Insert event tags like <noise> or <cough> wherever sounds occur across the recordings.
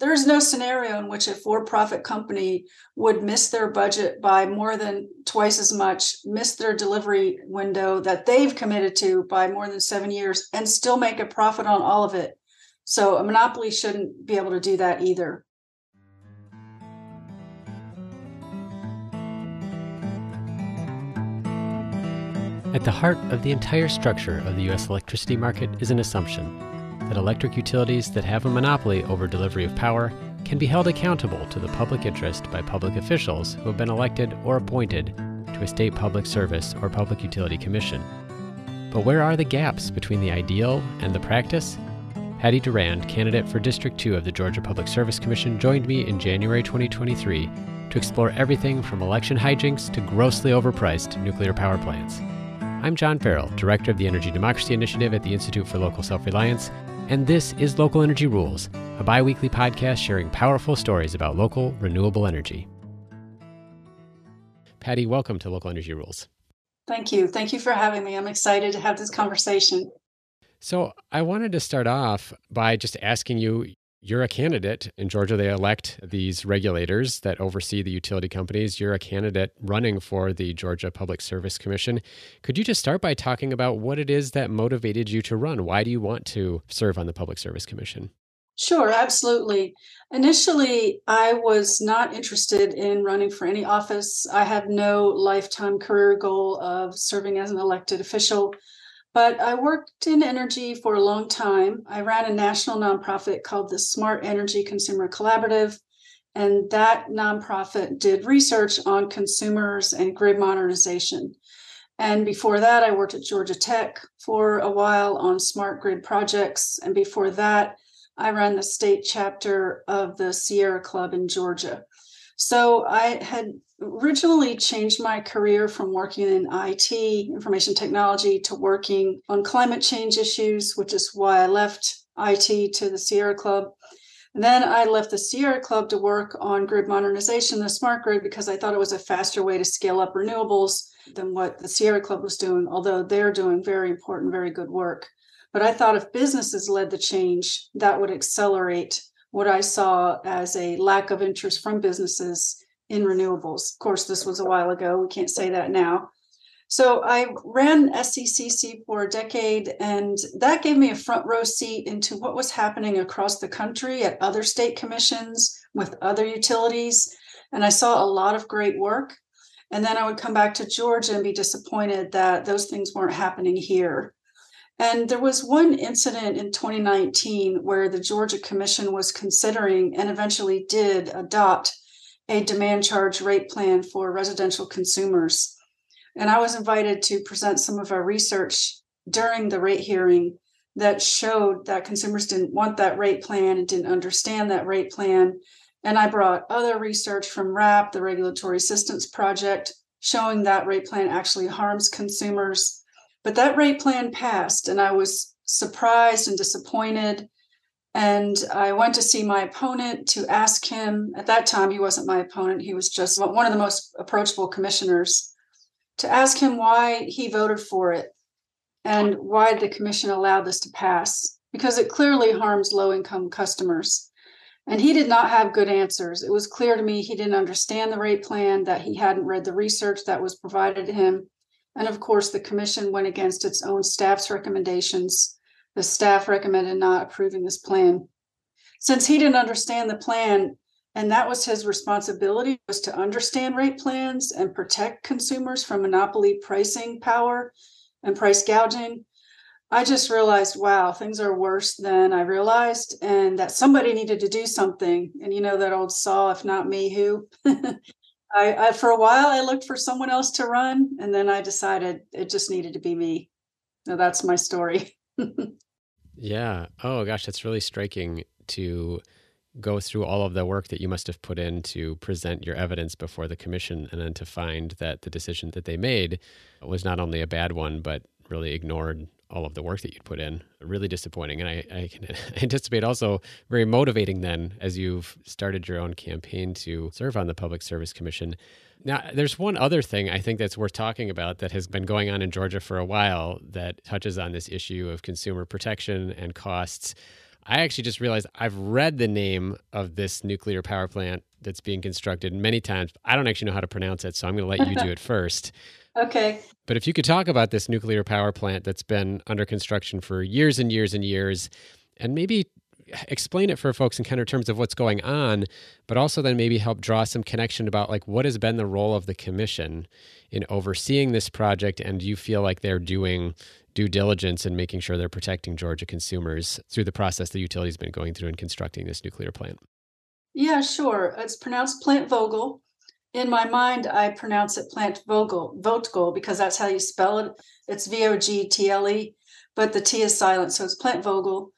there's no scenario in which a for-profit company would miss their budget by more than twice as much, miss their delivery window that they've committed to by more than seven years, and still make a profit on all of it. So a monopoly shouldn't be able to do that either. At the heart of the entire structure of the U.S. electricity market is an assumption that electric utilities that have a monopoly over delivery of power can be held accountable to the public interest by public officials who have been elected or appointed to a state public service or public utility commission. But where are the gaps between the ideal and the practice? Patty Durand, candidate for District 2 of the Georgia Public Service Commission, joined me in January 2023 to explore everything from election hijinks to grossly overpriced nuclear power plants. I'm John Farrell, Director of the Energy Democracy Initiative at the Institute for Local Self Reliance, and this is Local Energy Rules, a bi weekly podcast sharing powerful stories about local renewable energy. Patty, welcome to Local Energy Rules. Thank you. Thank you for having me. I'm excited to have this conversation. So, I wanted to start off by just asking you you're a candidate in Georgia. They elect these regulators that oversee the utility companies. You're a candidate running for the Georgia Public Service Commission. Could you just start by talking about what it is that motivated you to run? Why do you want to serve on the Public Service Commission? Sure, absolutely. Initially, I was not interested in running for any office. I had no lifetime career goal of serving as an elected official. But I worked in energy for a long time. I ran a national nonprofit called the Smart Energy Consumer Collaborative. And that nonprofit did research on consumers and grid modernization. And before that, I worked at Georgia Tech for a while on smart grid projects. And before that, I ran the state chapter of the Sierra Club in Georgia. So I had originally changed my career from working in IT, information technology, to working on climate change issues, which is why I left IT to the Sierra Club. And then I left the Sierra Club to work on grid modernization, the smart grid, because I thought it was a faster way to scale up renewables than what the Sierra Club was doing, although they're doing very important, very good work. But I thought if businesses led the change, that would accelerate what I saw as a lack of interest from businesses in renewables. Of course, this was a while ago. We can't say that now. So I ran SECC for a decade, and that gave me a front row seat into what was happening across the country at other state commissions with other utilities. And I saw a lot of great work. And then I would come back to Georgia and be disappointed that those things weren't happening here. And there was one incident in 2019 where the Georgia Commission was considering and eventually did adopt a demand charge rate plan for residential consumers. And I was invited to present some of our research during the rate hearing that showed that consumers didn't want that rate plan and didn't understand that rate plan. And I brought other research from RAP, the Regulatory Assistance Project, showing that rate plan actually harms consumers. But that rate plan passed, and I was surprised and disappointed and I went to see my opponent to ask him. At that time, he wasn't my opponent, he was just one of the most approachable commissioners to ask him why he voted for it and why the commission allowed this to pass, because it clearly harms low income customers. And he did not have good answers. It was clear to me he didn't understand the rate plan, that he hadn't read the research that was provided to him. And of course, the commission went against its own staff's recommendations the staff recommended not approving this plan. Since he didn't understand the plan, and that was his responsibility was to understand rate plans and protect consumers from monopoly pricing power and price gouging. I just realized, wow, things are worse than I realized, and that somebody needed to do something. And you know that old saw, if not me, who? <laughs> I, I, for a while I looked for someone else to run, and then I decided it just needed to be me. Now that's my story. <laughs> Yeah. Oh gosh, that's really striking to go through all of the work that you must have put in to present your evidence before the commission and then to find that the decision that they made was not only a bad one but really ignored all of the work that you'd put in. Really disappointing. And I, I, can <laughs> anticipate also very motivating then as you've started your own campaign to serve on the public service commission now, there's one other thing I think that's worth talking about that has been going on in Georgia for a while that touches on this issue of consumer protection and costs. I actually just realized I've read the name of this nuclear power plant that's being constructed many times. I don't actually know how to pronounce it, so I'm going to let you do it <laughs> first. Okay. But if you could talk about this nuclear power plant that's been under construction for years and years and years, and maybe explain it for folks in kind of terms of what's going on, but also then maybe help draw some connection about like what has been the role of the commission in overseeing this project, and do you feel like they're doing due diligence in making sure they're protecting Georgia consumers through the process the utility's been going through in constructing this nuclear plant? Yeah, sure. It's pronounced Plant Vogel. In my mind, I pronounce it Plant Vogel, Vogtle because that's how you spell it. It's V O G T L E, but the T is silent, so it's Plant Vogtle.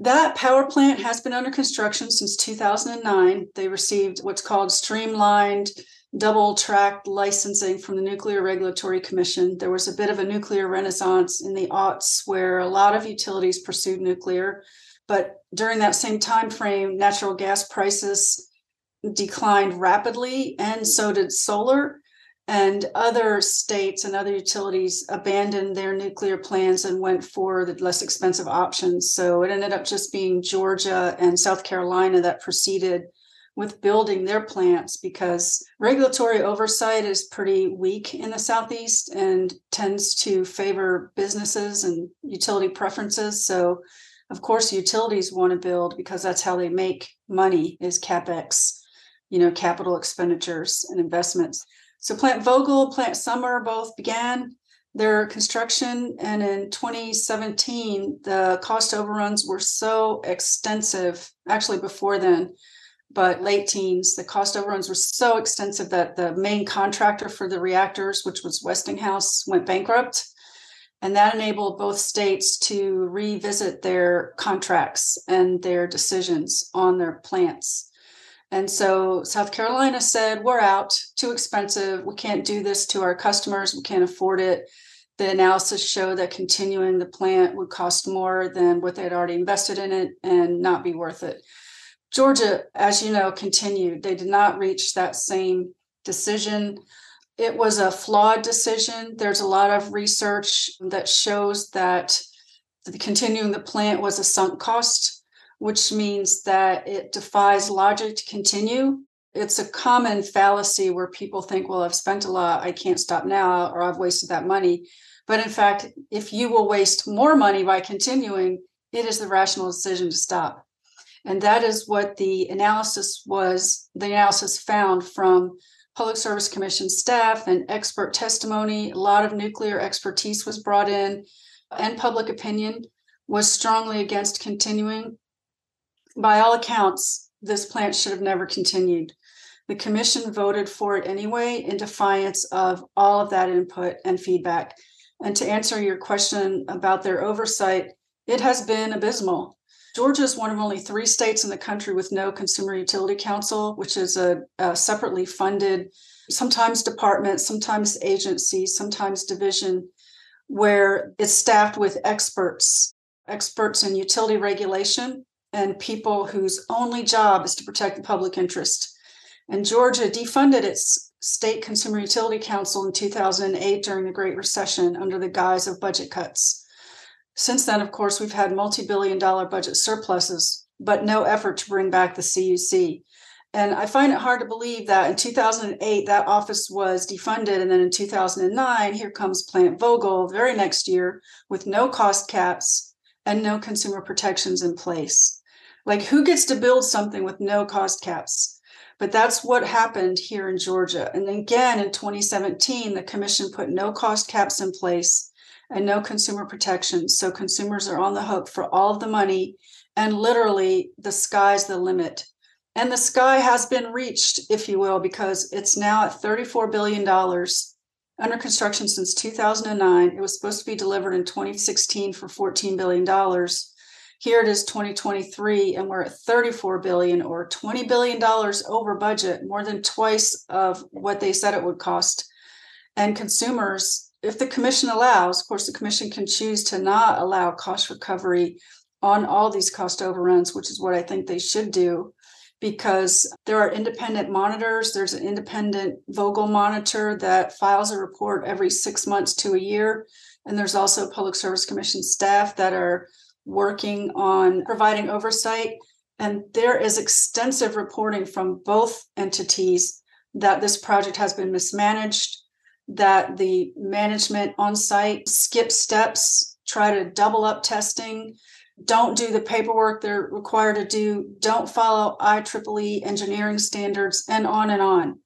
That power plant has been under construction since 2009. They received what's called streamlined double track licensing from the Nuclear Regulatory Commission. There was a bit of a nuclear renaissance in the aughts where a lot of utilities pursued nuclear. But during that same time frame, natural gas prices declined rapidly, and so did solar and other states and other utilities abandoned their nuclear plans and went for the less expensive options. So it ended up just being Georgia and South Carolina that proceeded with building their plants because regulatory oversight is pretty weak in the Southeast and tends to favor businesses and utility preferences. So, of course, utilities want to build because that's how they make money is capex, you know, capital expenditures and investments. So Plant Vogtle, Plant Summer both began their construction. And in 2017, the cost overruns were so extensive, actually before then, but late teens, the cost overruns were so extensive that the main contractor for the reactors, which was Westinghouse, went bankrupt. And that enabled both states to revisit their contracts and their decisions on their plants. And so South Carolina said, We're out, too expensive. We can't do this to our customers. We can't afford it. The analysis showed that continuing the plant would cost more than what they'd already invested in it and not be worth it. Georgia, as you know, continued. They did not reach that same decision. It was a flawed decision. There's a lot of research that shows that the continuing the plant was a sunk cost which means that it defies logic to continue. It's a common fallacy where people think, well, I've spent a lot, I can't stop now, or I've wasted that money. But in fact, if you will waste more money by continuing, it is the rational decision to stop. And that is what the analysis was, the analysis found from Public Service Commission staff and expert testimony. A lot of nuclear expertise was brought in, and public opinion was strongly against continuing by all accounts, this plant should have never continued. The commission voted for it anyway in defiance of all of that input and feedback. And to answer your question about their oversight, it has been abysmal. Georgia is one of only three states in the country with no Consumer Utility Council, which is a, a separately funded, sometimes department, sometimes agency, sometimes division, where it's staffed with experts, experts in utility regulation, and people whose only job is to protect the public interest. And Georgia defunded its state consumer utility council in 2008 during the Great Recession under the guise of budget cuts. Since then, of course, we've had multi billion dollar budget surpluses, but no effort to bring back the CUC. And I find it hard to believe that in 2008, that office was defunded. And then in 2009, here comes Plant Vogtle very next year, with no cost caps and no consumer protections in place. Like, who gets to build something with no cost caps? But that's what happened here in Georgia. And again, in 2017, the commission put no cost caps in place and no consumer protections. So consumers are on the hook for all of the money, and literally the sky's the limit. And the sky has been reached, if you will, because it's now at $34 billion under construction since 2009. It was supposed to be delivered in 2016 for $14 billion. Here it is 2023 and we're at 34 billion or 20 billion dollars over budget, more than twice of what they said it would cost. And consumers, if the commission allows, of course the commission can choose to not allow cost recovery on all these cost overruns, which is what I think they should do because there are independent monitors. There's an independent Vogtle monitor that files a report every six months to a year. And there's also Public Service Commission staff that are working on providing oversight. And there is extensive reporting from both entities that this project has been mismanaged, that the management on site skip steps, try to double up testing, don't do the paperwork they're required to do, don't follow IEEE engineering standards, and on and on.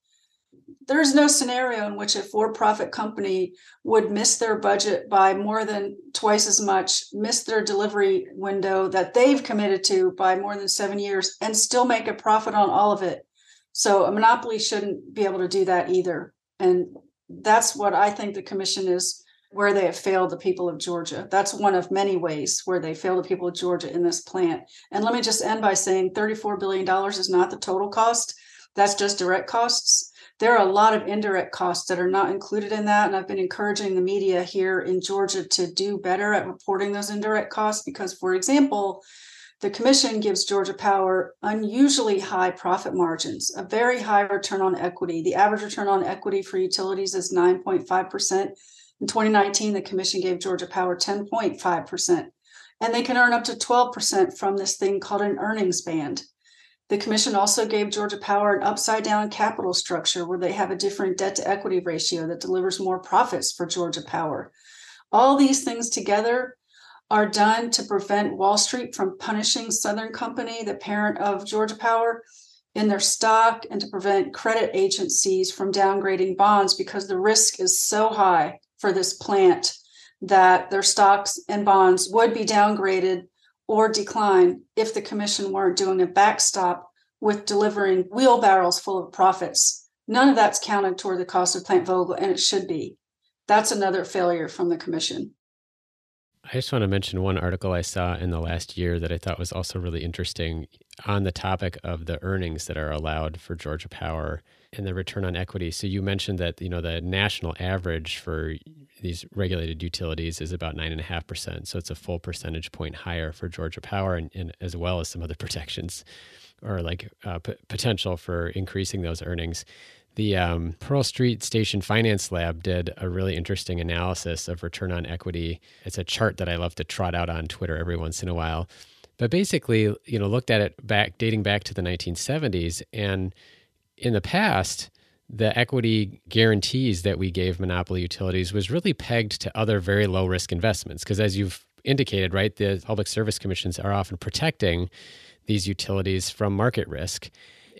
There's no scenario in which a for profit company would miss their budget by more than twice as much, miss their delivery window that they've committed to by more than seven years, and still make a profit on all of it. So a monopoly shouldn't be able to do that either. And that's what I think the commission is where they have failed the people of Georgia. That's one of many ways where they failed the people of Georgia in this plant. And let me just end by saying $34 billion is not the total cost, that's just direct costs. There are a lot of indirect costs that are not included in that. And I've been encouraging the media here in Georgia to do better at reporting those indirect costs because, for example, the commission gives Georgia Power unusually high profit margins, a very high return on equity. The average return on equity for utilities is 9.5%. In 2019, the commission gave Georgia Power 10.5%, and they can earn up to 12% from this thing called an earnings band. The commission also gave Georgia Power an upside down capital structure where they have a different debt to equity ratio that delivers more profits for Georgia Power. All these things together are done to prevent Wall Street from punishing Southern Company, the parent of Georgia Power, in their stock and to prevent credit agencies from downgrading bonds because the risk is so high for this plant that their stocks and bonds would be downgraded or decline if the commission weren't doing a backstop with delivering wheelbarrows full of profits. None of that's counted toward the cost of Plant Vogtle, and it should be. That's another failure from the commission. I just want to mention one article I saw in the last year that I thought was also really interesting on the topic of the earnings that are allowed for Georgia Power and the return on equity. So you mentioned that you know the national average for these regulated utilities is about nine and a half percent. So it's a full percentage point higher for Georgia Power, and, and as well as some other <laughs> protections or like uh, p- potential for increasing those earnings. The um, Pearl Street Station Finance Lab did a really interesting analysis of return on equity. It's a chart that I love to trot out on Twitter every once in a while. But basically, you know, looked at it back dating back to the 1970s and in the past, the equity guarantees that we gave monopoly utilities was really pegged to other very low risk investments. Because as you've indicated, right, the public service commissions are often protecting these utilities from market risk.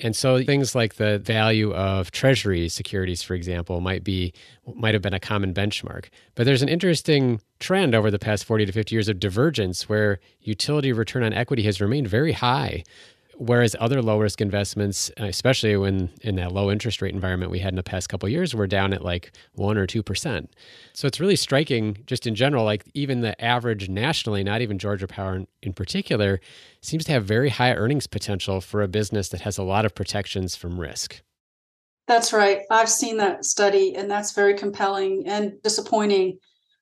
And so things like the value of treasury securities, for example, might be might have been a common benchmark. But there's an interesting trend over the past 40 to 50 years of divergence where utility return on equity has remained very high Whereas other low risk investments, uh, especially when in that low interest rate environment we had in the past couple years, were down at like one or two percent. So it's really striking, just in general, like even the average nationally, not even Georgia Power in, in particular, seems to have very high earnings potential for a business that has a lot of protections from risk. That's right. I've seen that study, and that's very compelling and disappointing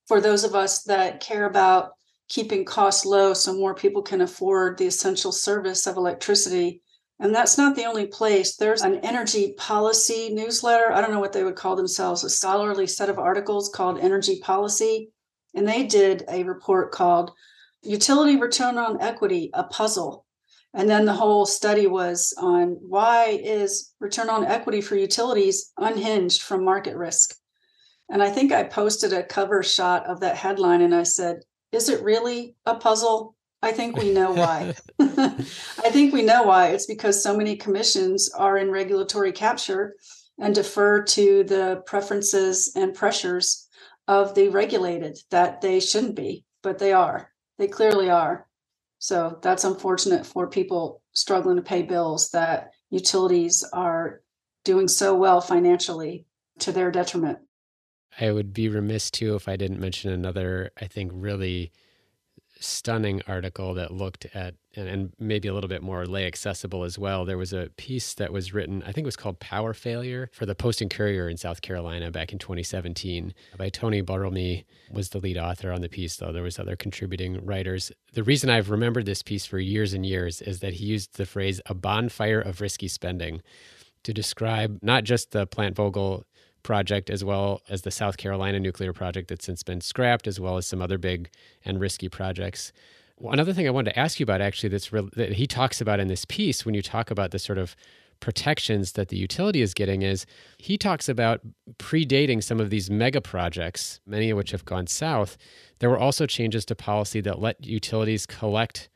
for those of us that care about keeping costs low so more people can afford the essential service of electricity. And that's not the only place. There's an energy policy newsletter. I don't know what they would call themselves, a scholarly set of articles called Energy Policy. And they did a report called Utility Return on Equity, a Puzzle. And then the whole study was on why is return on equity for utilities unhinged from market risk? And I think I posted a cover shot of that headline and I said, is it really a puzzle? I think we know why. <laughs> <laughs> I think we know why. It's because so many commissions are in regulatory capture and defer to the preferences and pressures of the regulated that they shouldn't be, but they are. They clearly are. So that's unfortunate for people struggling to pay bills that utilities are doing so well financially to their detriment. I would be remiss too if I didn't mention another, I think, really stunning article that looked at and, and, maybe a little bit more lay accessible as well. There was a piece that was written, I think it was called Power Failure for the Post and Courier in South Carolina back in 2017 by Tony Bartelme was the lead author on the piece, though there was other contributing writers. The reason I've remembered this piece for years and years is that he used the phrase a bonfire of risky spending to describe not just the Plant Vogtle project, as well as the South Carolina nuclear project that's since been scrapped, as well as some other big and risky projects. another thing I wanted to ask you about actually that's re- that he talks about in this piece when you talk about the sort of protections that the utility is getting is he talks about predating some of these mega projects, many of which have gone south. There were also changes to policy that let utilities collect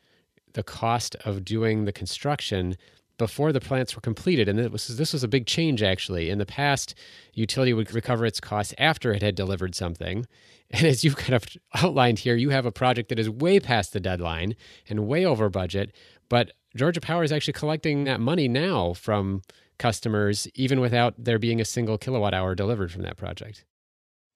the cost of doing the construction before the plants were completed. And was, this was a big change, actually. In the past, utility would recover its costs after it had delivered something. <laughs> And as you've kind of outlined here, you have a project that is way past the deadline and way over budget. But Georgia Power is actually collecting that money now from customers, even without there being a single kilowatt hour delivered from that project.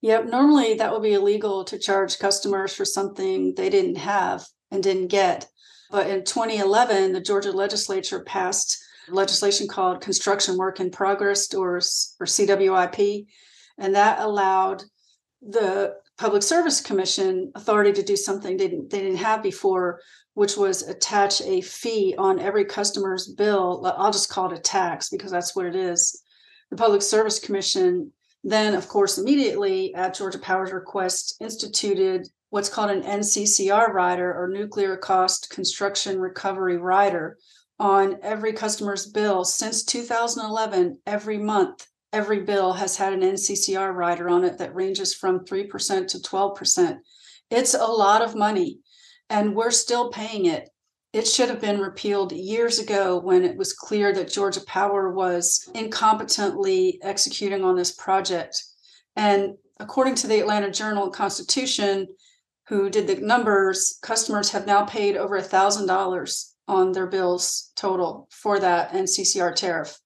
Yep. Normally, that would be illegal to charge customers for something they didn't have and didn't get. But in 2011, the Georgia legislature passed legislation called Construction Work in Progress or, or CWIP, and that allowed the Public Service Commission authority to do something they didn't, they didn't have before, which was attach a fee on every customer's bill. I'll just call it a tax because that's what it is. The Public Service Commission then, of course, immediately at Georgia Power's request, instituted what's called an NCCR rider or Nuclear Cost Construction Recovery Rider on every customer's bill since 2011. Every month, every bill has had an NCCR rider on it that ranges from 3% to 12%. It's a lot of money, and we're still paying it. It should have been repealed years ago when it was clear that Georgia Power was incompetently executing on this project. And according to the Atlanta Journal Constitution, who did the numbers, customers have now paid over a thousand dollars on their bills total for that NCCR tariff.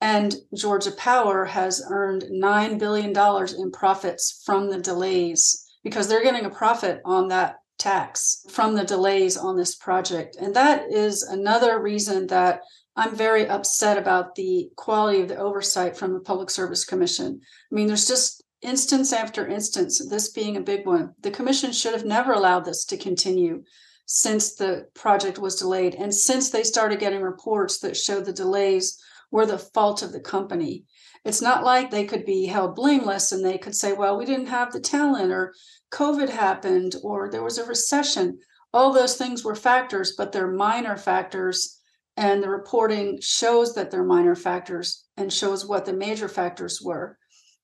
And Georgia Power has earned $9 billion in profits from the delays because they're getting a profit on that tax from the delays on this project. And that is another reason that I'm very upset about the quality of the oversight from the Public Service Commission. I mean, there's just instance after instance, this being a big one, the commission should have never allowed this to continue since the project was delayed and since they started getting reports that showed the delays were the fault of the company. It's not like they could be held blameless and they could say, well, we didn't have the talent or COVID happened or there was a recession. All those things were factors, but they're minor factors. And the reporting shows that they're minor factors and shows what the major factors were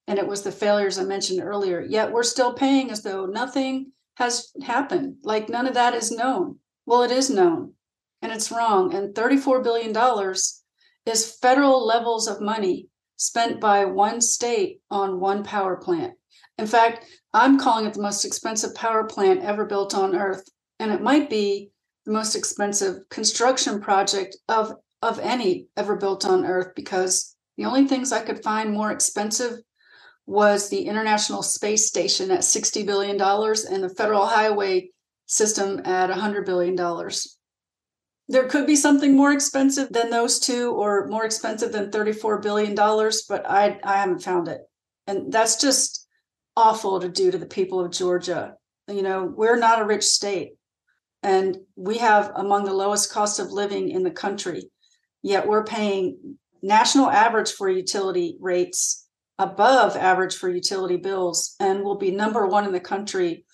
and it was the failures I mentioned earlier. Yet we're still paying as though nothing has happened, like none of that is known. Well, it is known and it's wrong. And $34 billion is federal levels of money spent by one state on one power plant. In fact, I'm calling it the most expensive power plant ever built on earth. And it might be the most expensive construction project of, of any ever built on earth because the only things I could find more expensive was the International Space Station at $60 billion and the federal highway system at $100 billion. There could be something more expensive than those two or more expensive than $34 billion, but I, I haven't found it. And that's just awful to do to the people of Georgia. You know, we're not a rich state and we have among the lowest cost of living in the country, yet we're paying national average for utility rates above average for utility bills and will be number one in the country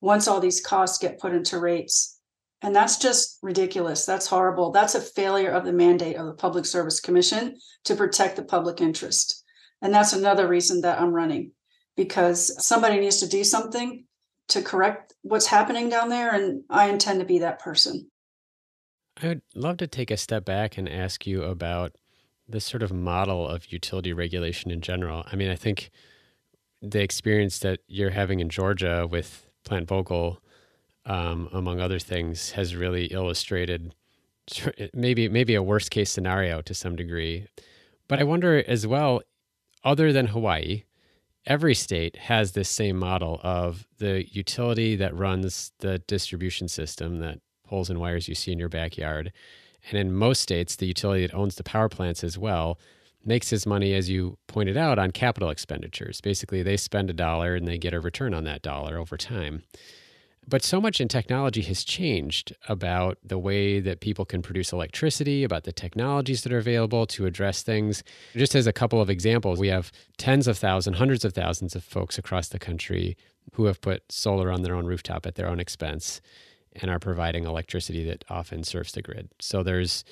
once all these costs get put into rates. And that's just ridiculous. That's horrible. That's a failure of the mandate of the Public Service Commission to protect the public interest. And that's another reason that I'm running because somebody needs to do something to correct what's happening down there. And I intend to be that person. I would love to take a step back and ask you about this sort of model of utility regulation in general. I mean, I think the experience that you're having in Georgia with Plant Vogtle, um, among other things, has really illustrated maybe maybe a worst case scenario to some degree. But I wonder as well, other than Hawaii, every state has this same model of the utility that runs the distribution system that poles and wires you see in your backyard and in most states, the utility that owns the power plants as well makes his money, as you pointed out, on capital expenditures. Basically, they spend a dollar and they get a return on that dollar over time. But so much in technology has changed about the way that people can produce electricity, about the technologies that are available to address things. Just as a couple of examples, we have tens of thousands, hundreds of thousands of folks across the country who have put solar on their own rooftop at their own expense and are providing electricity that often serves the grid. So there's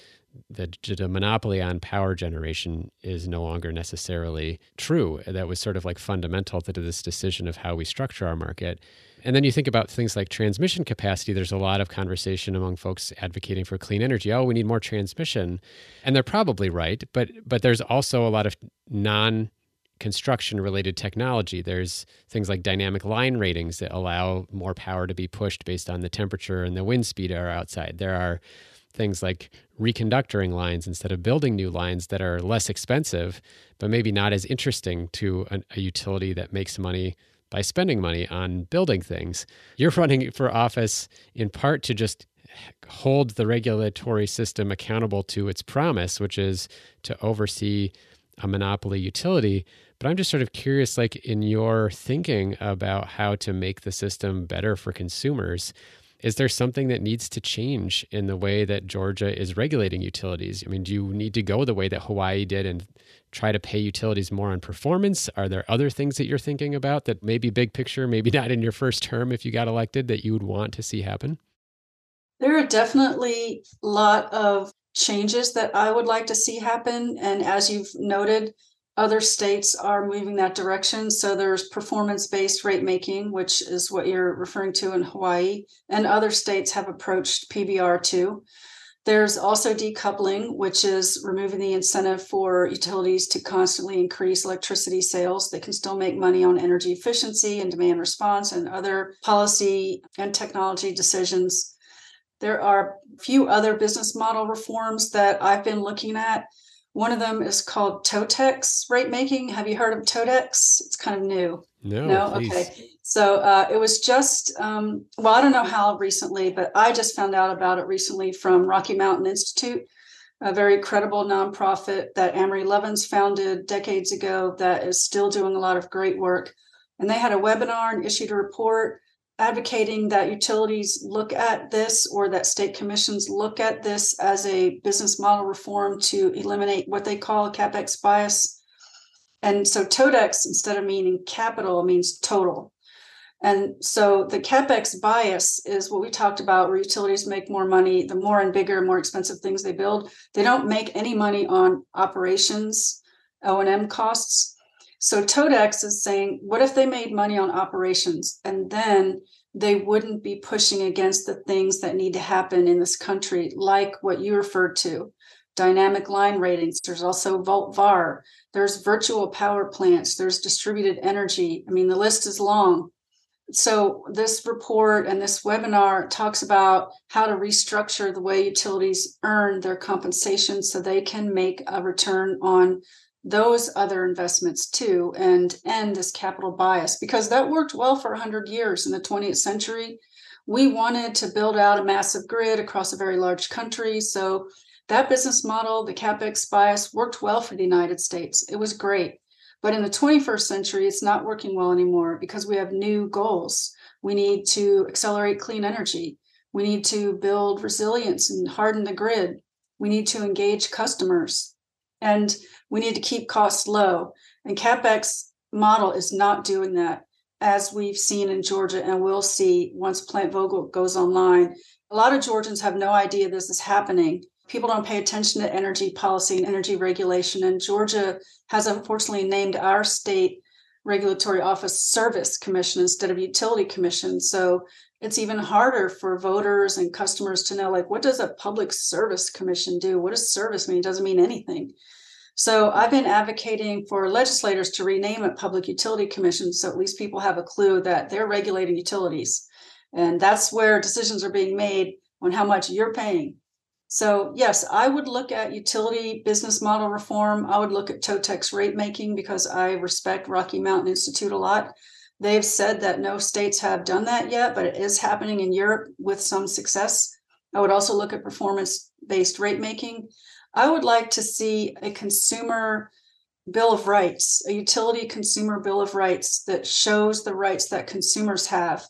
the, the monopoly on power generation is no longer necessarily true. That was sort of like fundamental to this decision of how we structure our market. And then you think about things like transmission capacity. There's a lot of conversation among folks advocating for clean energy. Oh, we need more transmission, and they're probably right. But but there's also a lot of non construction related technology. There's things like dynamic line ratings that allow more power to be pushed based on the temperature and the wind speed are outside. There are things like reconductoring lines instead of building new lines that are less expensive, but maybe not as interesting to a, a utility that makes money by spending money on building things. You're <laughs> running for office in part to just hold the regulatory system accountable to its promise, which is to oversee a monopoly utility. But I'm just sort of curious, like in your thinking about how to make the system better for consumers, is there something that needs to change in the way that Georgia is regulating utilities? I mean, do you need to go the way that Hawaii did and try to pay utilities more on performance? Are there other things that you're thinking about that maybe big picture, maybe <laughs> not in your first term if you got elected, that you would want to see happen? There are definitely a lot of changes that I would like to see happen. And as you've noted, other states are moving that direction. So there's performance based rate making, which is what you're referring to in Hawaii, and other states have approached PBR too. There's also decoupling, which is removing the incentive for utilities to constantly increase electricity sales. They can still make money on energy efficiency and demand response and other policy and technology decisions. There are a few other business model reforms that I've been looking at one of them is called Totex rate making. Have you heard of Totex? It's kind of new. No. No. Okay. So uh, it was just um, well, I don't know how recently, but I just found out about it recently from Rocky Mountain Institute, a very credible nonprofit that Amory Lovins founded decades ago that is still doing a lot of great work. And they had a webinar and issued a report advocating that utilities look at this or that state commissions look at this as a business model reform to eliminate what they call capex bias. And so TOTEX, instead of meaning capital, means total. And so the capex bias is what we talked about, where utilities make more money the more and bigger, more expensive things they build. They don't make any money on operations, O and M costs. So Totex is saying, what if they made money on operations and then they wouldn't be pushing against the things that need to happen in this country, like what you referred to dynamic line ratings. There's also Volt VAR. There's virtual power plants. There's distributed energy. I mean, the list is long. So, this report and this webinar talks about how to restructure the way utilities earn their compensation so they can make a return on those other investments too and end this capital bias because that worked well for 100 years in the 20th century. We wanted to build out a massive grid across a very large country so that business model the capex bias worked well for the united states. It was great. But in the 21st century it's not working well anymore because we have new goals. We need to accelerate clean energy. We need to build resilience and harden the grid. We need to engage customers and we need to keep costs low. And CapEx model is not doing that, as we've seen in Georgia and we'll see once Plant Vogtle goes online. A lot of Georgians have no idea this is happening. People don't pay attention to energy policy and energy regulation. And Georgia has unfortunately named our state regulatory office service commission instead of utility commission. So it's even harder for voters and customers to know like what does a public service commission do? What does service mean? It doesn't mean anything. So I've been advocating for legislators to rename it Public Utility Commission so at least people have a clue that they're regulating utilities. And that's where decisions are being made on how much you're paying. So, yes, I would look at utility business model reform. I would look at TOTEX rate making because I respect Rocky Mountain Institute a lot. They've said that no states have done that yet, but it is happening in Europe with some success. I would also look at performance based rate making. I would like to see a consumer bill of rights, a utility consumer bill of rights that shows the rights that consumers have.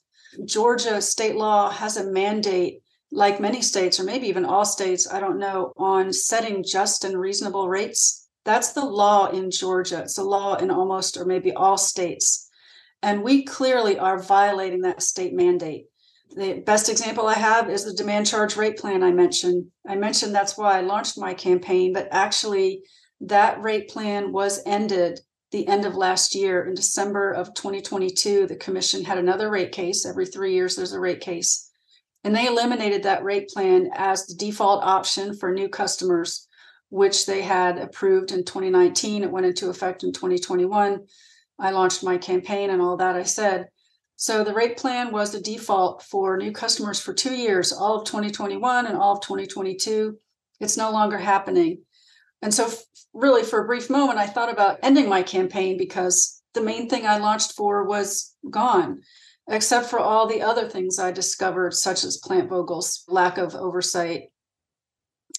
Georgia state law has a mandate, like many states, or maybe even all states, I don't know, on setting just and reasonable rates. That's the law in Georgia. It's a law in almost or maybe all states. And we clearly are violating that state mandate. The best example I have is the demand charge rate plan I mentioned. I mentioned that's why I launched my campaign, but actually, that rate plan was ended the end of last year in December of 2022. The commission had another rate case. Every three years, there's a rate case. And they eliminated that rate plan as the default option for new customers, which they had approved in 2019. It went into effect in 2021. I launched my campaign and all that I said. So the rate plan was the default for new customers for two years, all of 2021 and all of 2022. It's no longer happening. And so, really, for a brief moment, I thought about ending my campaign because the main thing I launched for was gone, except for all the other things I discovered, such as Plant Vogtle's lack of oversight.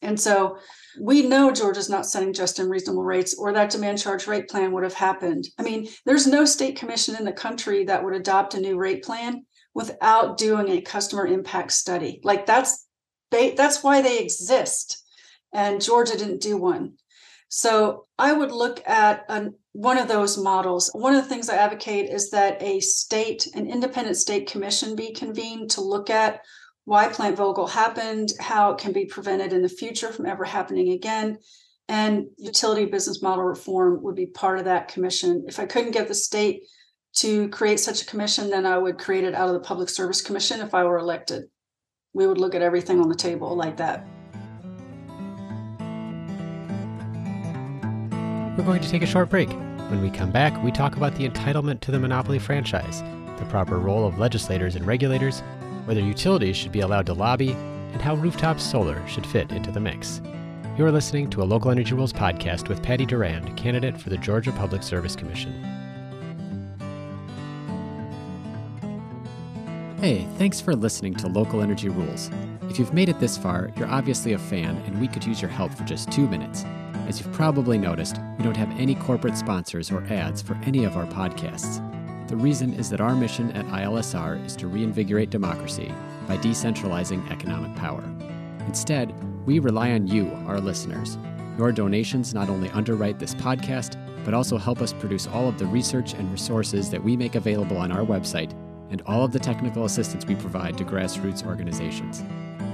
And so, we know Georgia's not setting just and reasonable rates, or that demand charge rate plan would have happened. I mean, there's no state commission in the country that would adopt a new rate plan without doing a customer impact study. Like that's that's why they exist and Georgia didn't do one. So I would look at an, one of those models. One of the things I advocate is that a state, an independent state commission be convened to look at why Plant Vogtle happened, how it can be prevented in the future from ever happening again. And utility business model reform would be part of that commission. If I couldn't get the state to create such a commission, then I would create it out of the Public Service Commission if I were elected. We would look at everything on the table like that. We're going to take a short break. When we come back, we talk about the entitlement to the monopoly franchise, the proper role of legislators and regulators, whether utilities should be allowed to lobby, and how rooftop solar should fit into the mix. You're listening to a Local Energy Rules podcast with Patty Durand, candidate for the Georgia Public Service Commission. Hey, thanks for listening to Local Energy Rules. If you've made it this far, you're obviously a fan, and we could use your help for just two minutes. As you've probably noticed, we don't have any corporate sponsors or ads for any of our podcasts. The reason is that our mission at ILSR is to reinvigorate democracy by decentralizing economic power. Instead, we rely on you, our listeners. Your donations not only underwrite this podcast, but also help us produce all of the research and resources that we make available on our website and all of the technical assistance we provide to grassroots organizations.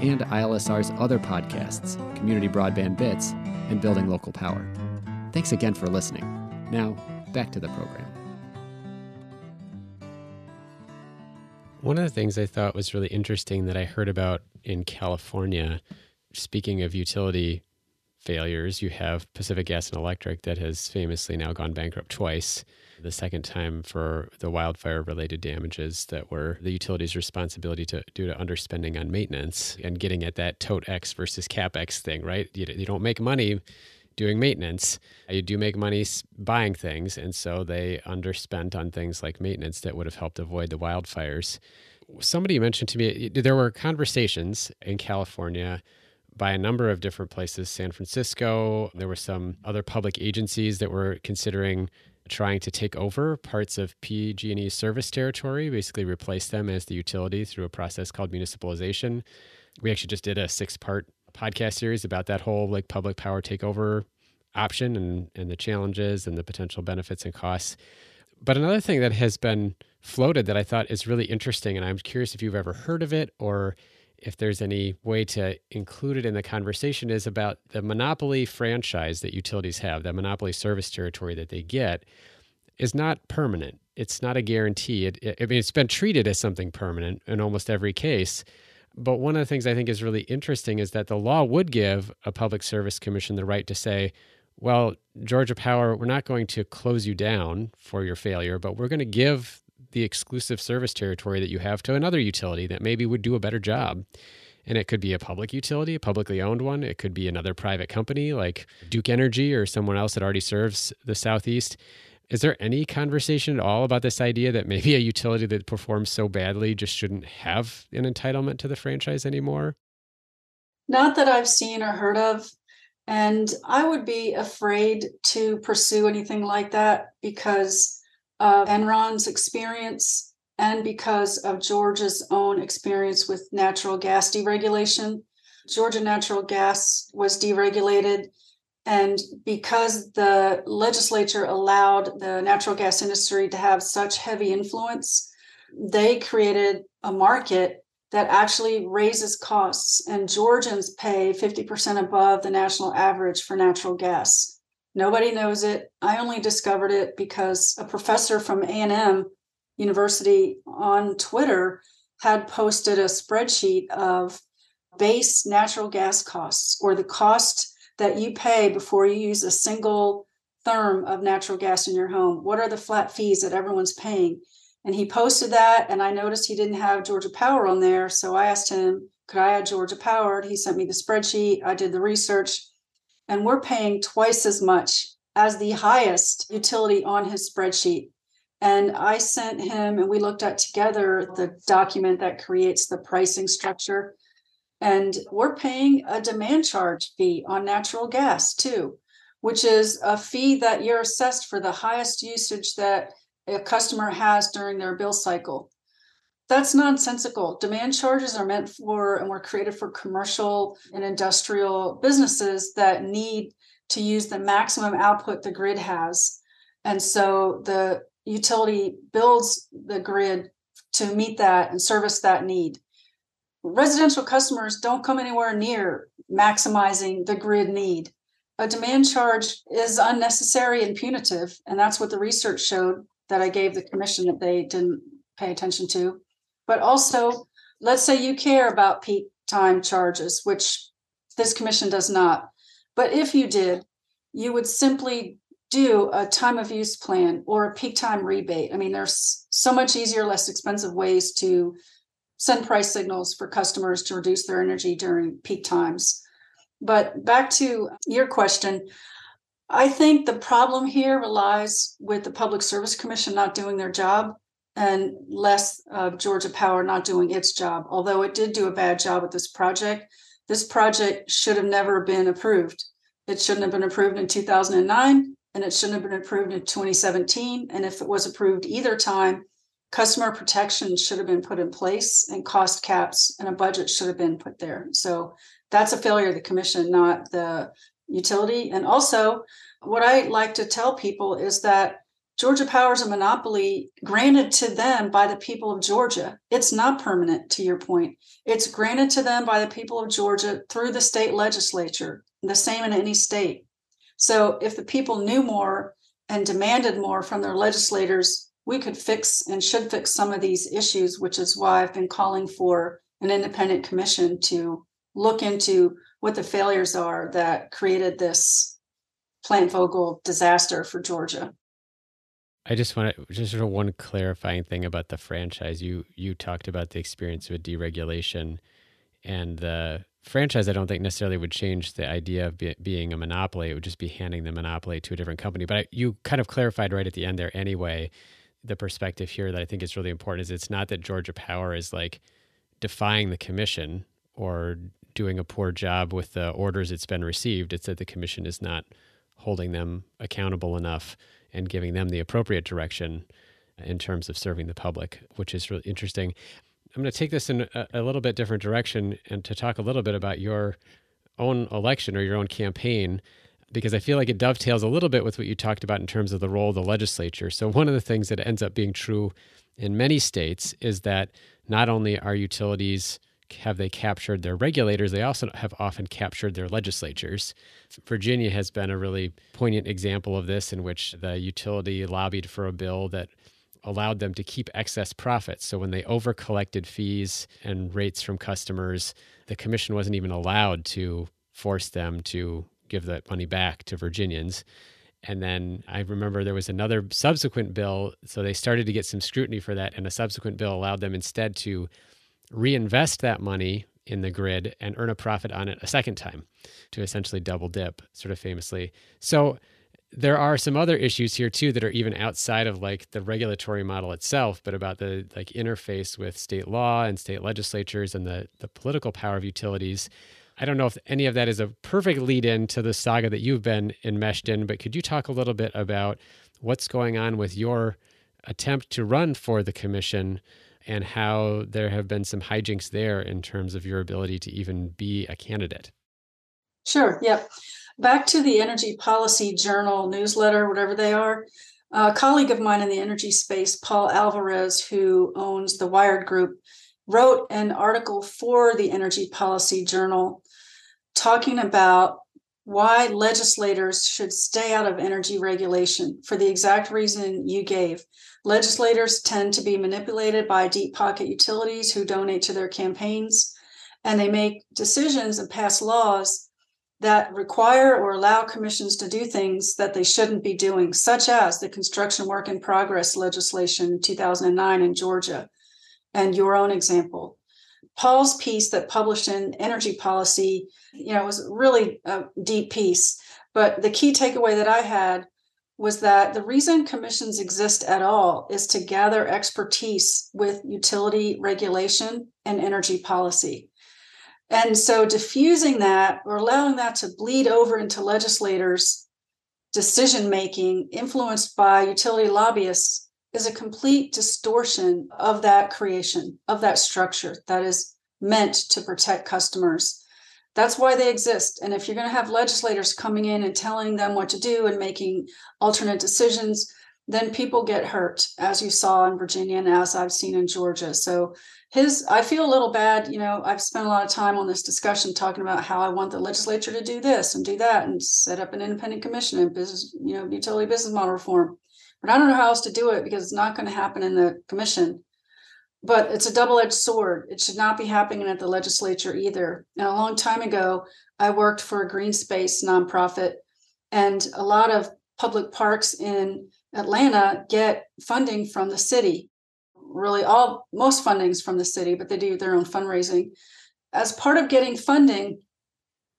and ILSR's other podcasts, Community Broadband Bits and Building Local Power. Thanks again for listening. Now, back to the program. One of the things I thought was really interesting that I heard about in California, speaking of utility failures, you have Pacific Gas and Electric that has famously now gone bankrupt twice the second time for the wildfire related damages that were the utility's responsibility to due to underspending on maintenance and getting at that totex versus capex thing, right? You, you don't make money doing maintenance. You do make money buying things, and so they underspent on things like maintenance that would have helped avoid the wildfires. Somebody mentioned to me there were conversations in California by a number of different places, San Francisco. There were some other public agencies that were considering trying to take over parts of PG&E's service territory, basically replace them as the utility through a process called municipalization. We actually just did a six-part podcast series about that whole like public power takeover option and and the challenges and the potential benefits and costs. But another thing that has been floated that I thought is really interesting, and I'm curious if you've ever heard of it or if there's any way to include it in the conversation, is about the monopoly franchise that utilities have, that monopoly service territory that they get, is not permanent. It's not a guarantee. It, it, I mean, it's been treated as something permanent in almost every case. But one of the things I think is really interesting is that the law would give a public service commission the right to say, well, Georgia Power, we're not going to close you down for your failure, but we're going to give the exclusive service territory that you have to another utility that maybe would do a better job. And it could be a public utility, a publicly owned one. It could be another private company like Duke Energy or someone else that already serves the Southeast. Is there any conversation at all about this idea that maybe a utility that performs so badly just shouldn't have an entitlement to the franchise anymore? Not that I've seen or heard of. And I would be afraid to pursue anything like that because of Enron's experience and because of Georgia's own experience with natural gas deregulation. Georgia natural gas was deregulated. And because the legislature allowed the natural gas industry to have such heavy influence, they created a market that actually raises costs. And Georgians pay 50% above the national average for natural gas. Nobody knows it. I only discovered it because a professor from A&M University on Twitter had posted a spreadsheet of base natural gas costs or the cost that you pay before you use a single therm of natural gas in your home. What are the flat fees that everyone's paying? And he posted that, and I noticed he didn't have Georgia Power on there. So I asked him, could I add Georgia Power? He sent me the spreadsheet. I did the research, and we're paying twice as much as the highest utility on his spreadsheet. And I sent him, and we looked at together the document that creates the pricing structure. And we're paying a demand charge fee on natural gas too, which is a fee that you're assessed for the highest usage that a customer has during their bill cycle. That's nonsensical. Demand charges are meant for and were created for commercial and industrial businesses that need to use the maximum output the grid has. And so the utility builds the grid to meet that and service that need residential customers don't come anywhere near maximizing the grid need. A demand charge is unnecessary and punitive, and that's what the research showed that I gave the commission that they didn't pay attention to. But also, let's say you care about peak time charges, which this commission does not. But if you did, you would simply do a time of use plan or a peak time rebate. I mean, there's so much easier, less expensive ways to send price signals for customers to reduce their energy during peak times. But back to your question, I think the problem here relies with the Public Service Commission not doing their job and less of Georgia Power not doing its job. Although it did do a bad job with this project, this project should have never been approved. It shouldn't have been approved in 2009 and it shouldn't have been approved in 2017. And if it was approved either time, customer protection should have been put in place and cost caps and a budget should have been put there. So that's a failure of the commission, not the utility. And also, what I like to tell people is that Georgia Power is a monopoly granted to them by the people of Georgia. It's not permanent, to your point. It's granted to them by the people of Georgia through the state legislature, the same in any state. So if the people knew more and demanded more from their legislators, we could fix and should fix some of these issues, which is why I've been calling for an independent commission to look into what the failures are that created this Plant Vogtle disaster for Georgia. I just want to just sort of one clarifying thing about the franchise. You you talked about the experience with deregulation, and the franchise. I don't think necessarily would change the idea of be, being a monopoly. It would just be handing the monopoly to a different company. But I, you kind of clarified right at the end there anyway the perspective here that I think is really important is it's not that Georgia Power is like defying the commission or doing a poor job with the orders it's been received. It's that the commission is not holding them accountable enough and giving them the appropriate direction in terms of serving the public, which is really interesting. I'm going to take this in a, a little bit different direction and to talk a little bit about your own election or your own campaign because I feel like it dovetails a little bit with what you talked about in terms of the role of the legislature. So, one of the things that ends up being true in many states is that not only are utilities have they captured their regulators, they also have often captured their legislatures. Virginia has been a really poignant example of this, in which the utility lobbied for a bill that allowed them to keep excess profits. So when they overcollected fees and rates from customers, the commission wasn't even allowed to force them to give that money back to Virginians. And then I remember there was another subsequent bill. So they started to get some scrutiny for that. And a subsequent bill allowed them instead to reinvest that money in the grid and earn a profit on it a second time to essentially double dip, sort of famously. So there are some other issues here too that are even outside of like the regulatory model itself, but about the like interface with state law and state legislatures and the the political power of utilities. I don't know if any of that is a perfect lead in to the saga that you've been enmeshed in, but could you talk a little bit about what's going on with your attempt to run for the commission and how there have been some hijinks there in terms of your ability to even be a candidate? Sure. Yep. Back to the Energy Policy Journal newsletter, whatever they are. A colleague of mine in the energy space, Paul Alvarez, who owns the Wired Group, wrote an article for the Energy Policy Journal talking about why legislators should stay out of energy regulation for the exact reason you gave. Legislators tend to be manipulated by deep pocket utilities who donate to their campaigns, and they make decisions and pass laws that require or allow commissions to do things that they shouldn't be doing, such as the construction work in progress legislation in 2009 in Georgia, and your own example. Paul's piece that published in Energy Policy, you know, was really a deep piece. But the key takeaway that I had was that the reason commissions exist at all is to gather expertise with utility regulation and energy policy. And so diffusing that or allowing that to bleed over into legislators' decision making influenced by utility lobbyists is a complete distortion of that creation, of that structure that is meant to protect customers. That's why they exist. And if you're going to have legislators coming in and telling them what to do and making alternate decisions, then people get hurt, as you saw in Virginia and as I've seen in Georgia. So his i feel a little bad you know i've spent a lot of time on this discussion talking about how i want the legislature to do this and do that and set up an independent commission and business you know utility business model reform but i don't know how else to do it because it's not going to happen in the commission. But it's a double-edged sword. It should not be happening at the legislature either. And a long time ago i worked for a green space nonprofit and a lot of public parks in atlanta get funding from the city. Really all most fundings from the city, but they do their own fundraising. As part of getting funding,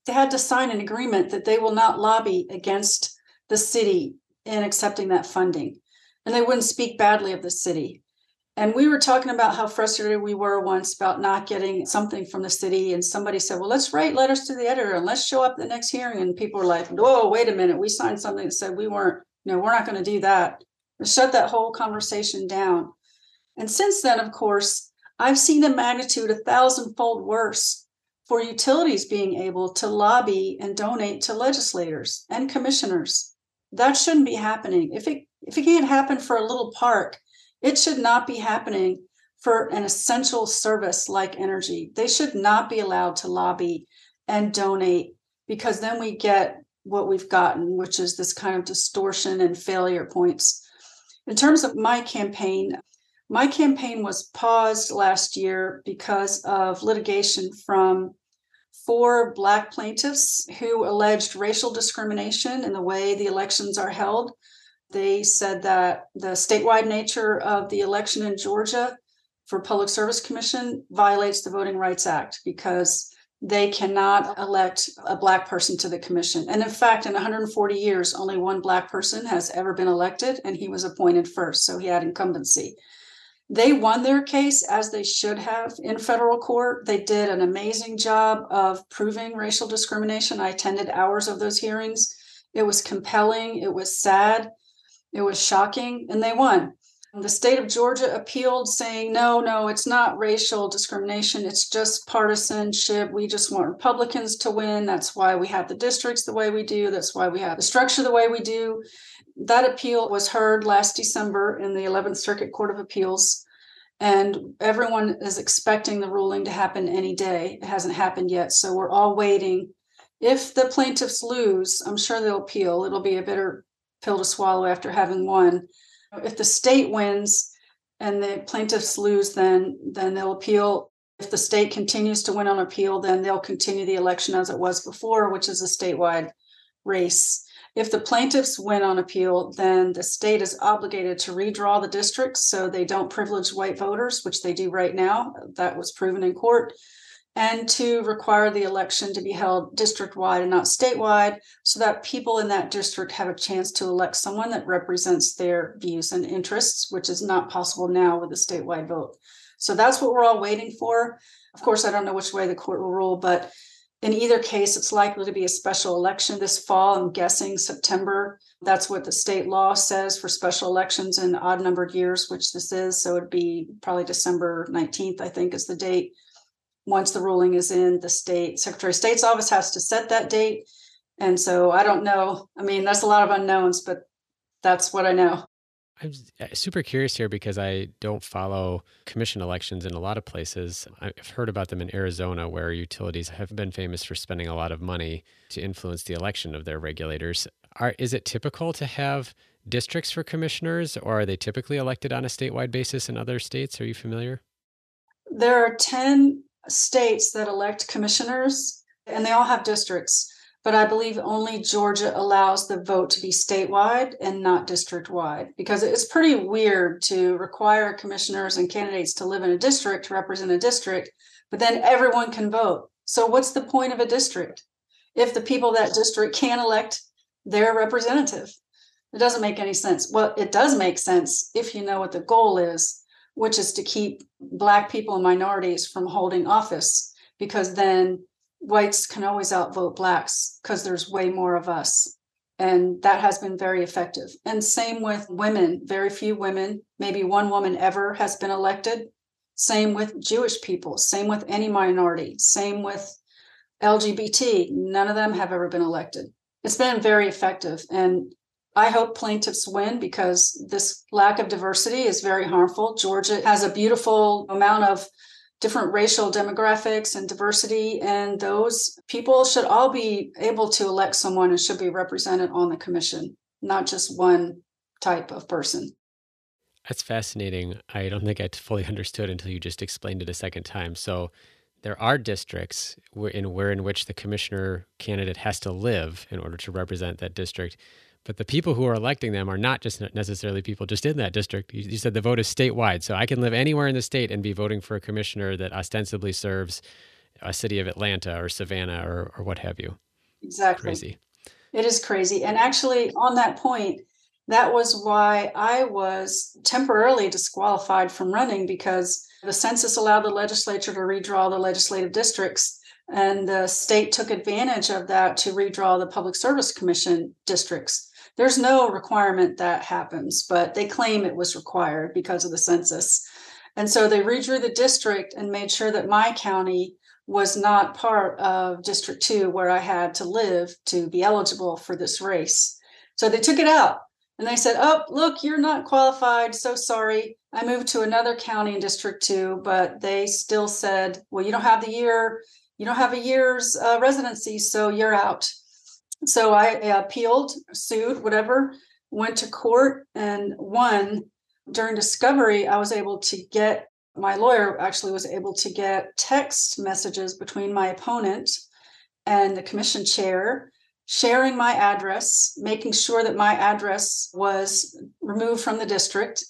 they had to sign an agreement that they will not lobby against the city in accepting that funding. And they wouldn't speak badly of the city. And we were talking about how frustrated we were once about not getting something from the city. And somebody said, Well, let's write letters to the editor and let's show up the next hearing. And people were like, Whoa, wait a minute. We signed something that said we weren't, you know, we're not going to do that. shut that whole conversation down. And since then, of course, I've seen a magnitude a thousandfold worse for utilities being able to lobby and donate to legislators and commissioners. That shouldn't be happening. If it if it can't happen for a little park, it should not be happening for an essential service like energy. They should not be allowed to lobby and donate because then we get what we've gotten, which is this kind of distortion and failure points. In terms of my campaign, my campaign was paused last year because of litigation from four Black plaintiffs who alleged racial discrimination in the way the elections are held. They said that the statewide nature of the election in Georgia for Public Service Commission violates the Voting Rights Act because they cannot elect a Black person to the commission. And in fact, in 140 years, only one Black person has ever been elected, and he was appointed first. So he had incumbency. They won their case as they should have in federal court. They did an amazing job of proving racial discrimination. I attended hours of those hearings. It was compelling, it was sad, it was shocking, and they won. The state of Georgia appealed, saying, no, no, it's not racial discrimination. It's just partisanship. We just want Republicans to win. That's why we have the districts the way we do. That's why we have the structure the way we do that appeal was heard last December in the 11th Circuit Court of Appeals, and everyone is expecting the ruling to happen any day. It hasn't happened yet, so we're all waiting. If the plaintiffs lose, I'm sure they'll appeal. It'll be a bitter pill to swallow after having won. If the state wins and the plaintiffs lose, then then they'll appeal. If the state continues to win on appeal, then they'll continue the election as it was before, which is a statewide race. If the plaintiffs win on appeal, then the state is obligated to redraw the districts so they don't privilege white voters, which they do right now. That was proven in court. and to require the election to be held district wide and not statewide so that people in that district have a chance to elect someone that represents their views and interests, which is not possible now with a statewide vote. So that's what we're all waiting for. Of course, I don't know which way the court will rule, but in either case, it's likely to be a special election this fall. I'm guessing September. That's what the state law says for special elections in odd numbered years, which this is. So it'd be probably December 19th, I think, is the date once the ruling is in, the state Secretary of State's office has to set that date. And so I don't know. I mean, that's a lot of unknowns, but that's what I know. I'm uh, super curious here because I don't follow commission elections in a lot of places. I've heard about them in Arizona, where utilities have been famous for spending a lot of money to influence the election of their regulators. Are, is it typical to have districts for commissioners, or are they typically elected on a statewide basis in other states? Are you familiar? There are 10 states that elect commissioners, and they all have districts. But I believe only Georgia allows the vote to be statewide and not district wide because it's pretty weird to require commissioners and candidates to live in a district, to represent a district, but then everyone can vote. So, what's the point of a district if the people that district can't elect their representative? It doesn't make any sense. Well, it does make sense if you know what the goal is which is to keep Black people and minorities from holding office, because then whites can always outvote Blacks because there's way more of us. And that has been very effective. And same with women. Very few women, maybe one woman ever has been elected. Same with Jewish people, same with any minority, same with LGBT. None of them have ever been elected. It's been very effective. And I hope plaintiffs win because this lack of diversity is very harmful. Georgia has a beautiful amount of different racial demographics and diversity, and those people should all be able to elect someone and should be represented on the commission, not just one type of person. That's fascinating. I don't think I fully <laughs> understood until you just explained it a second time. So there are districts where in where in which the commissioner candidate has to live in order to represent that district. But the people who are electing them are not just necessarily people just in that district. You, you, said the vote is statewide. So I can live anywhere in the state and be voting for a commissioner that ostensibly serves a city of Atlanta or Savannah or, or what have you. Exactly. Crazy. It is crazy. And actually, on that point, that was why I was temporarily disqualified from running because the census allowed the legislature to redraw the legislative districts. And the state took advantage of that to redraw the Public Service Commission districts. There's no requirement that happens, but they claim it was required because of the census. And so they redrew the district and made sure that my county was not part of District 2, where I had to live to be eligible for this race. So they took it out and they said, Oh, look, you're not qualified. So sorry. I moved to another county in District 2, but they still said, Well, you don't have the year, you don't have a year's uh, residency, so you're out. So I appealed, sued, whatever, went to court and won. During discovery, I was able to get my lawyer actually was able to get text messages between my opponent and the commission chair sharing my address, making sure that my address was removed from the district,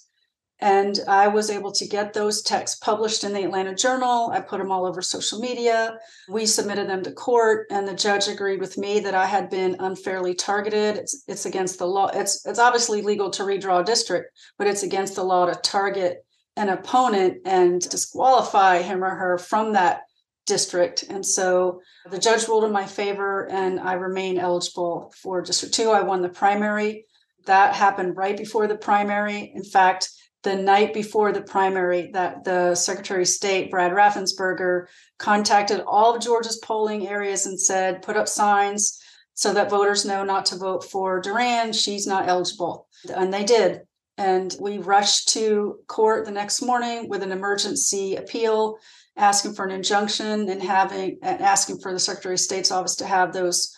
and I was able to get those texts published in the Atlanta Journal. I put them all over social media. We submitted them to court, and the judge agreed with me that I had been unfairly targeted. It's, it's against the law. It's, it's obviously legal to redraw a district, but it's against the law to target an opponent and disqualify him or her from that district. And so the judge ruled in my favor, and I remain eligible for District 2. I won the primary. That happened right before the primary. In fact, the night before the primary that the Secretary of State, Brad Raffensperger, contacted all of Georgia's polling areas and said, put up signs so that voters know not to vote for Durand. She's not eligible. And they did. And we rushed to court the next morning with an emergency appeal, asking for an injunction and having and asking for the Secretary of State's office to have those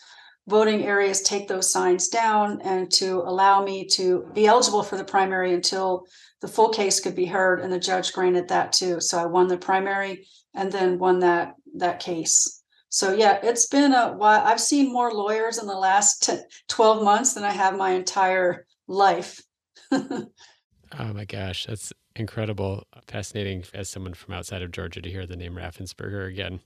voting areas take those signs down and to allow me to be eligible for the primary until the full case could be heard and the judge granted that too. So i won the primary and then won that that case. So yeah it's been a while i've seen more lawyers in the last 10, 12 months than i have my entire life. <laughs> Oh my gosh that's incredible. Fascinating as someone from outside of georgia to hear the name raffensperger again.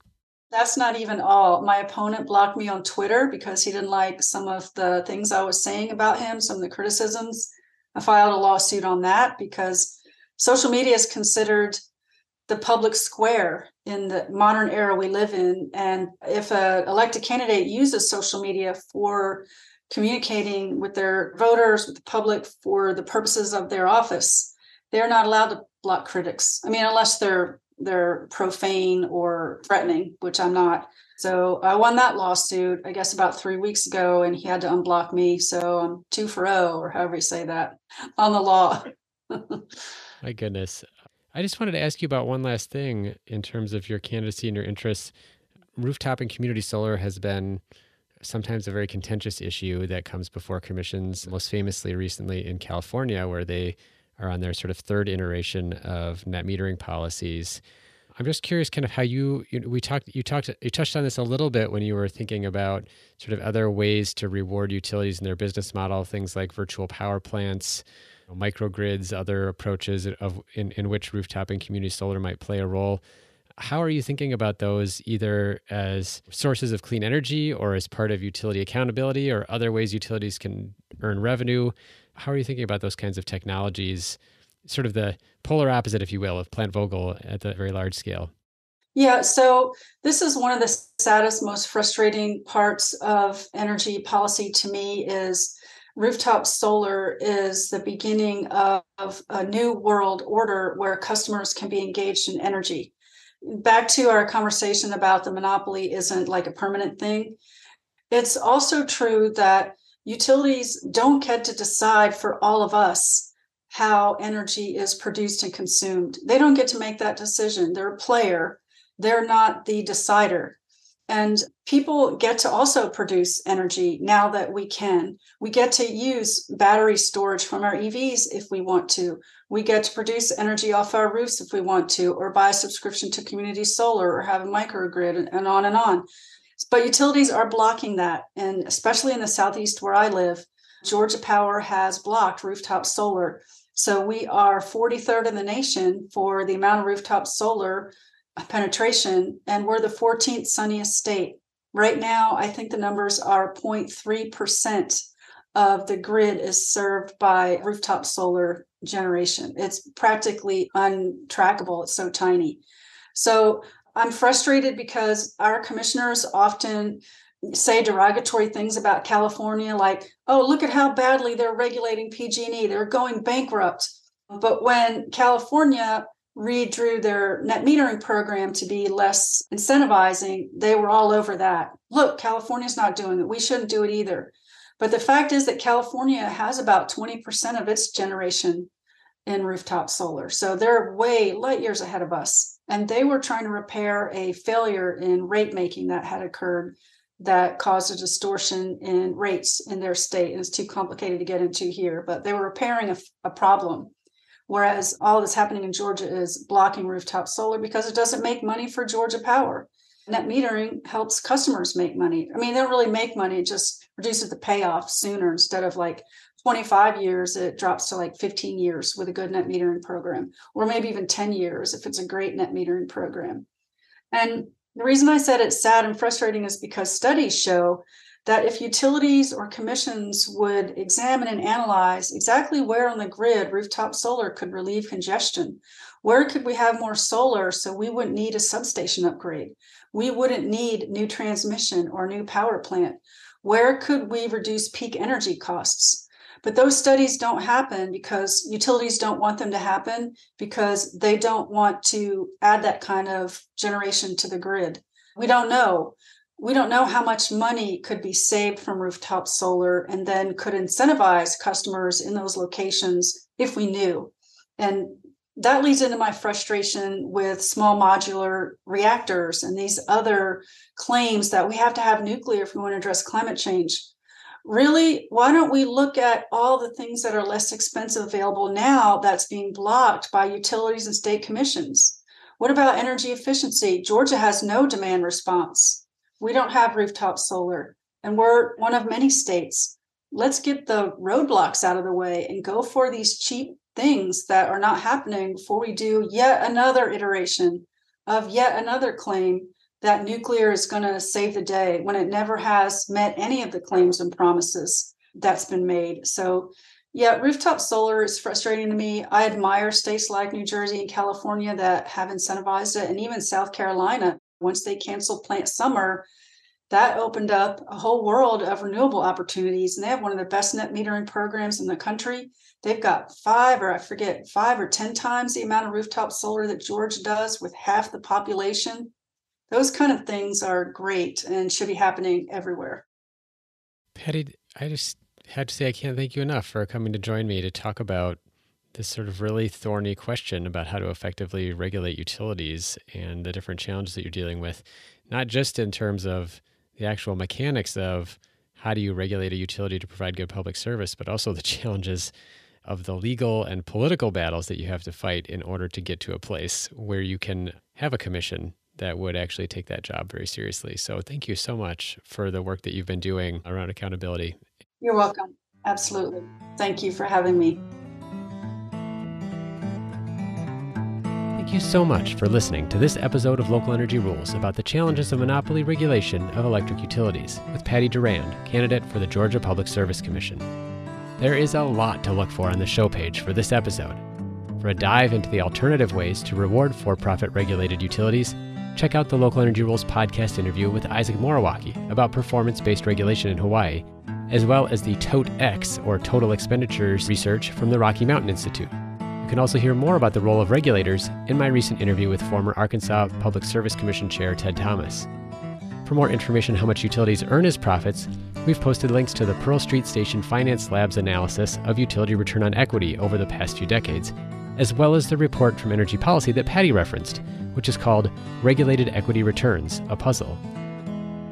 That's not even all. My opponent blocked me on Twitter because he didn't like some of the things I was saying about him, some of the criticisms. I filed a lawsuit on that because social media is considered the public square in the modern era we live in. And if an elected candidate uses social media for communicating with their voters, with the public for the purposes of their office, they're not allowed to block critics. I mean, unless they're they're profane or threatening, which I'm not. So I won that lawsuit, I guess, about three weeks ago, and he had to unblock me. So I'm two for O, or however you say that, on the law. <laughs> My goodness. I just wanted to ask you about one last thing in terms of your candidacy and your interests. Rooftop and community solar has been sometimes a very contentious issue that comes before commissions, most famously recently in California, where they are on their sort of third iteration of net metering policies. I'm just curious, kind of how you, you know, we talked, you talked, you touched on this a little bit when you were thinking about sort of other ways to reward utilities in their business model, things like virtual power plants, microgrids, other approaches of in, in which rooftop and community solar might play a role. How are you thinking about those either as sources of clean energy or as part of utility accountability or other ways utilities can earn revenue? How are you thinking about those kinds of technologies, sort of the polar opposite, if you will, of Plant Vogtle at the very large scale? Yeah, so this is one of the saddest, most frustrating parts of energy policy to me is rooftop solar is the beginning of, of a new world order where customers can be engaged in energy back to our conversation about the monopoly isn't like a permanent thing. It's also true that utilities don't get to decide for all of us how energy is produced and consumed. They don't get to make that decision. They're a player, they're not the decider. And people get to also produce energy now that we can. We get to use battery storage from our EVs if we want to. We get to produce energy off our roofs if we want to, or buy a subscription to community solar or have a microgrid and, on and on. But utilities are blocking that. And especially in the Southeast where I live, Georgia Power has blocked rooftop solar. So we are 43rd in the nation for the amount of rooftop solar penetration, and we're the 14th sunniest state. Right now, I think the numbers are 0.3% of the grid is served by rooftop solar generation. It's practically untrackable, it's so tiny. So I'm frustrated because our commissioners often say derogatory things about California, like, oh, look at how badly they're regulating PG&E, they're going bankrupt. But when California redrew their net metering program to be less incentivizing, they were all over that. Look, California's not doing it. We shouldn't do it either. But the fact is that California has about 20% of its generation in rooftop solar. So they're way light years ahead of us. And they were trying to repair a failure in rate making that had occurred that caused a distortion in rates in their state. And it's too complicated to get into here, but they were repairing a, a problem. Whereas all that's happening in Georgia is blocking rooftop solar because it doesn't make money for Georgia Power. Net metering helps customers make money. I mean, they don't really make money, it just reduces the payoff sooner instead of like 25 years, it drops to like 15 years with a good net metering program, or maybe even 10 years if it's a great net metering program. And the reason I said it's sad and frustrating is because studies show that if utilities or commissions would examine and analyze exactly where on the grid rooftop solar could relieve congestion, where could we have more solar so we wouldn't need a substation upgrade? We wouldn't need new transmission or new power plant. Where could we reduce peak energy costs? But those studies don't happen because utilities don't want them to happen because they don't want to add that kind of generation to the grid. We don't know we don't know how much money could be saved from rooftop solar and then could incentivize customers in those locations if we knew. And that leads into my frustration with small modular reactors and these other claims that we have to have nuclear if we want to address climate change. Really, why don't we look at all the things that are less expensive available now that's being blocked by utilities and state commissions? What about energy efficiency? Georgia has no demand response we don't have rooftop solar, and we're one of many states. Let's get the roadblocks out of the way and go for these cheap things that are not happening before we do yet another iteration of yet another claim that nuclear is going to save the day when it never has met any of the claims and promises that's been made. So, yeah, rooftop solar is frustrating to me. I admire states like New Jersey and California that have incentivized it, and even South Carolina. Once they canceled Plant Summer, that opened up a whole world of renewable opportunities. And they have one of the best net metering programs in the country. They've got five, or I forget, five or 10 times the amount of rooftop solar that Georgia does with half the population those kind of things are great and should be happening everywhere. Patty, I just had to say I can't thank you enough for coming to join me to talk about this sort of really thorny question about how to effectively regulate utilities and the different challenges that you're dealing with, not just in terms of the actual mechanics of how do you regulate a utility to provide good public service, but also the <laughs> challenges of the legal and political battles that you have to fight in order to get to a place where you can have a commission that would actually take that job very seriously. So thank you so much for the work that you've been doing around accountability. You're welcome. Absolutely. Thank you for having me. Thank you so much for listening to this episode of Local Energy Rules about the challenges of monopoly regulation of electric utilities with Patty Durand, candidate for the Georgia Public Service Commission. There is a lot to look for on the show page for this episode. For a dive into the alternative ways to reward for profit regulated utilities, check out the Local Energy Rules podcast interview with Isaac Moriwake about performance based regulation in Hawaii, as well as the TOTEX, or Total Expenditures research from the Rocky Mountain Institute. You can also hear more about the role of regulators in my recent interview with former Arkansas Public Service Commission Chair Ted Thomas. For more information on how much utilities earn as profits, we've posted links to the Pearl Street Station Finance Lab's analysis of utility return on equity over the past few decades, as well as the report from Energy Policy that Patty referenced, which is called Regulated Equity Returns A Puzzle.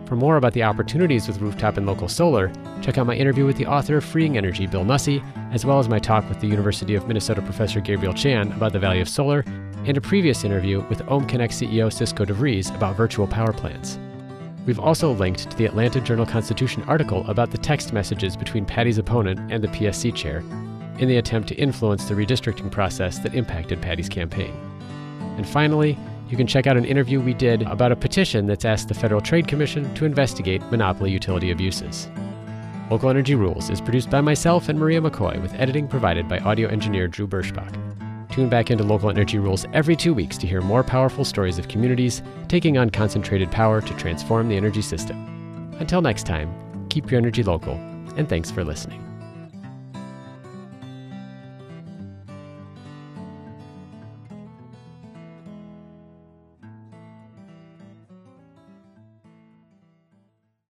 For more about the opportunities with rooftop and local solar, check out my interview with the author of Freeing Energy, Bill Nussey, as well as my talk with the University of Minnesota professor Gabriel Chan about the value of solar, and a previous interview with OhmConnect CEO Cisco DeVries about virtual power plants. We've also linked to the Atlanta Journal Constitution article about the text messages between Patty's opponent and the PSC chair in the attempt to influence the redistricting process that impacted Patty's campaign. And finally, you can check out an interview we did about a petition that's asked the Federal Trade Commission to investigate monopoly utility abuses. Local Energy Rules is produced by myself and Maria McCoy with editing provided by audio engineer Drew Berschbach. Tune back into Local Energy Rules every two weeks to hear more powerful stories of communities taking on concentrated power to transform the energy system. Until next time, keep your energy local, and thanks for listening.